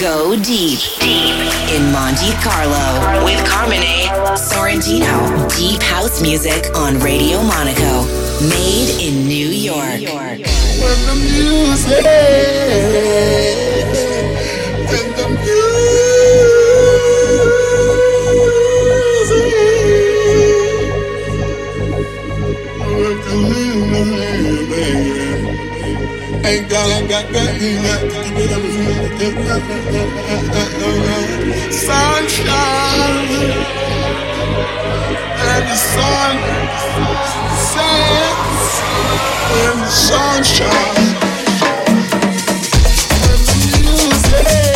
Go deep, deep. In Monte Carlo. With Carmine Sorrentino. Deep house music on Radio Monaco, made in New York. When the music, when the music, I got, got, sunshine and the sun sets in the sunshine. And the music,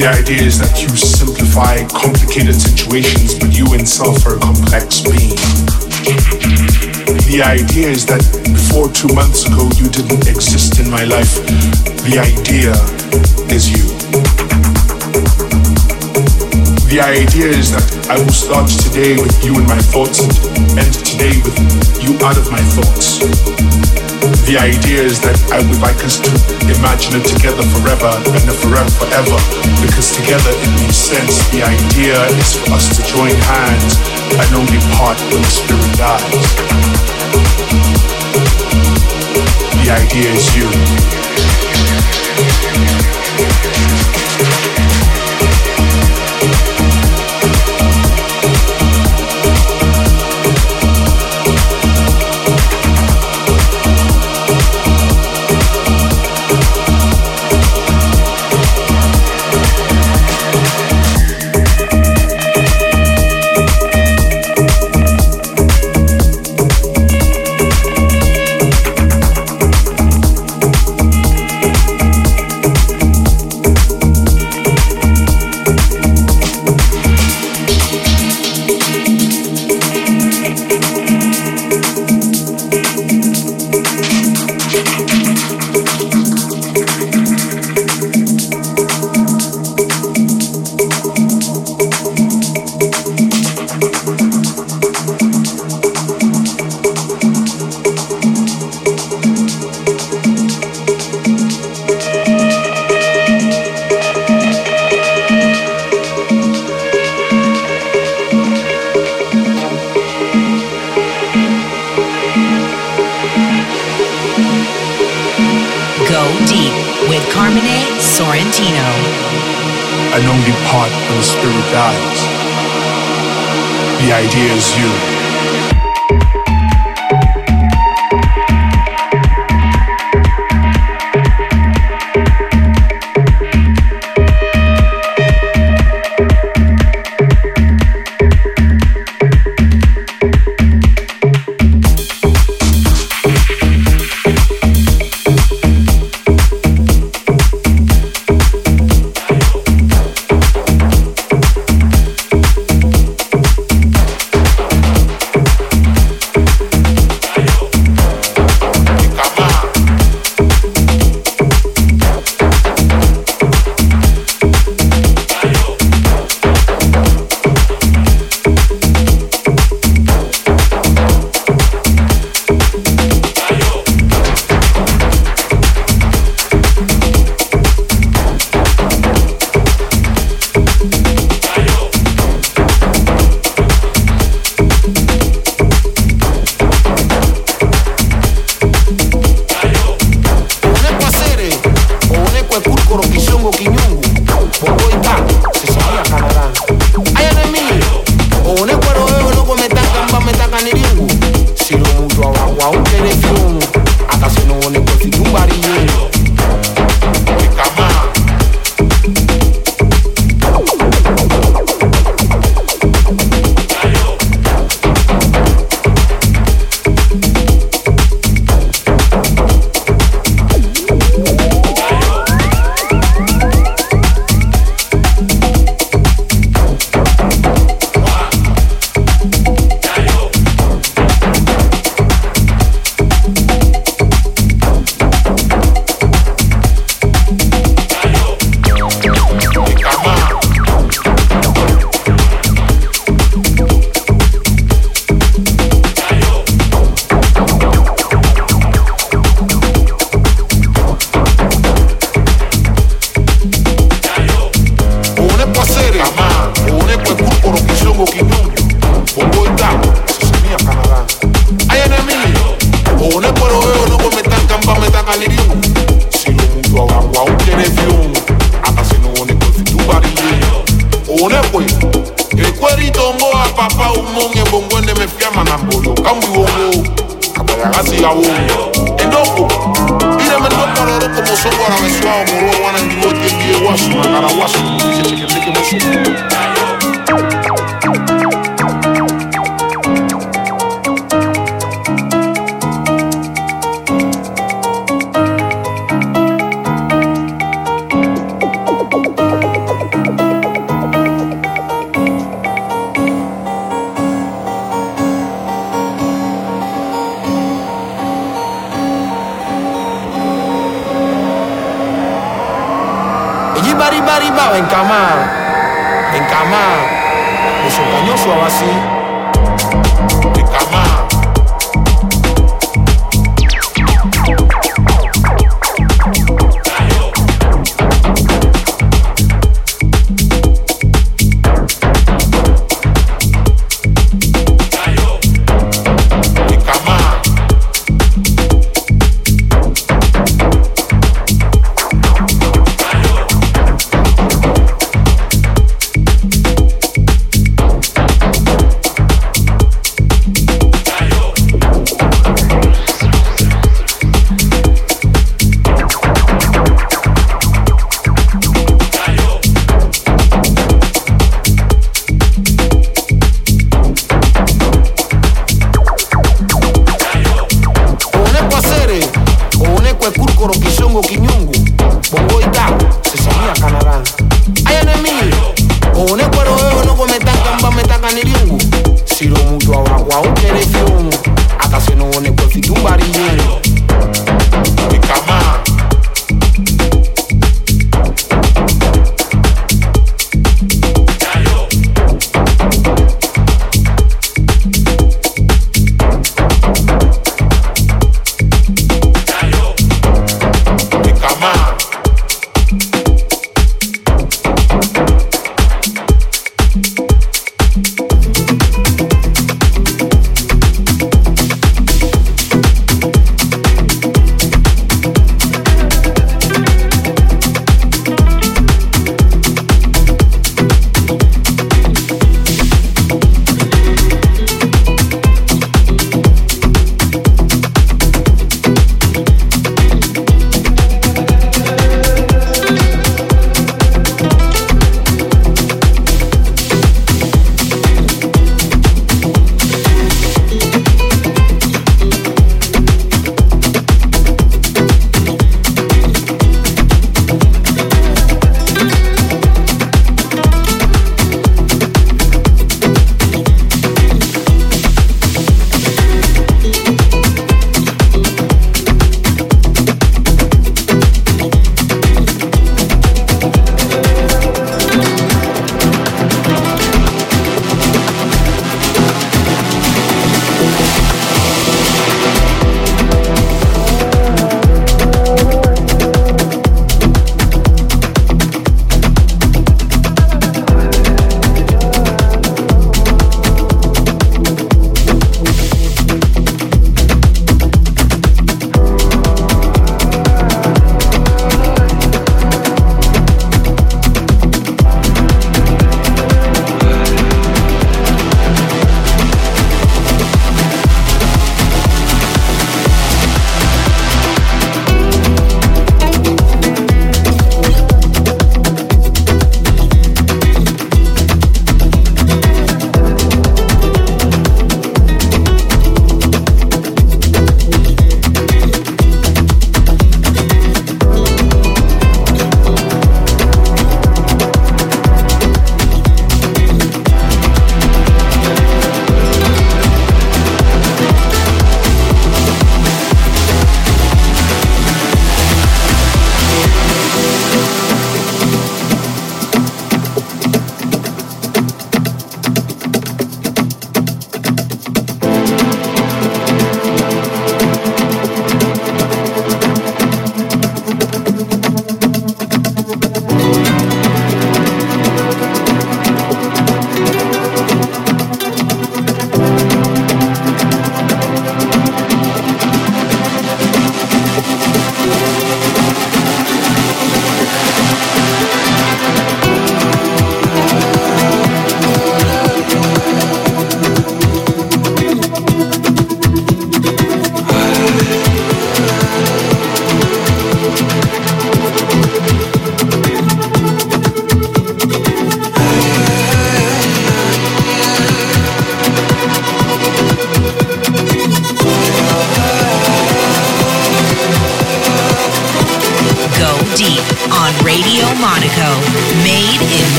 the idea is that you simplify complicated situations, but you yourself are a complex being. The idea is that before two months ago you didn't exist in my life. The idea is you. The idea is that I will start today with you in my thoughts and end today with you out of my thoughts. The idea is that I would like us to imagine it together forever and forever forever. Because together in this sense. The idea is for us to join hands and only part when the spirit dies. The idea is you. With Carmine Sorrentino. I you part when the spirit dies. The idea is you.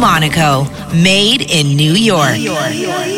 Monaco, made in New York. New York.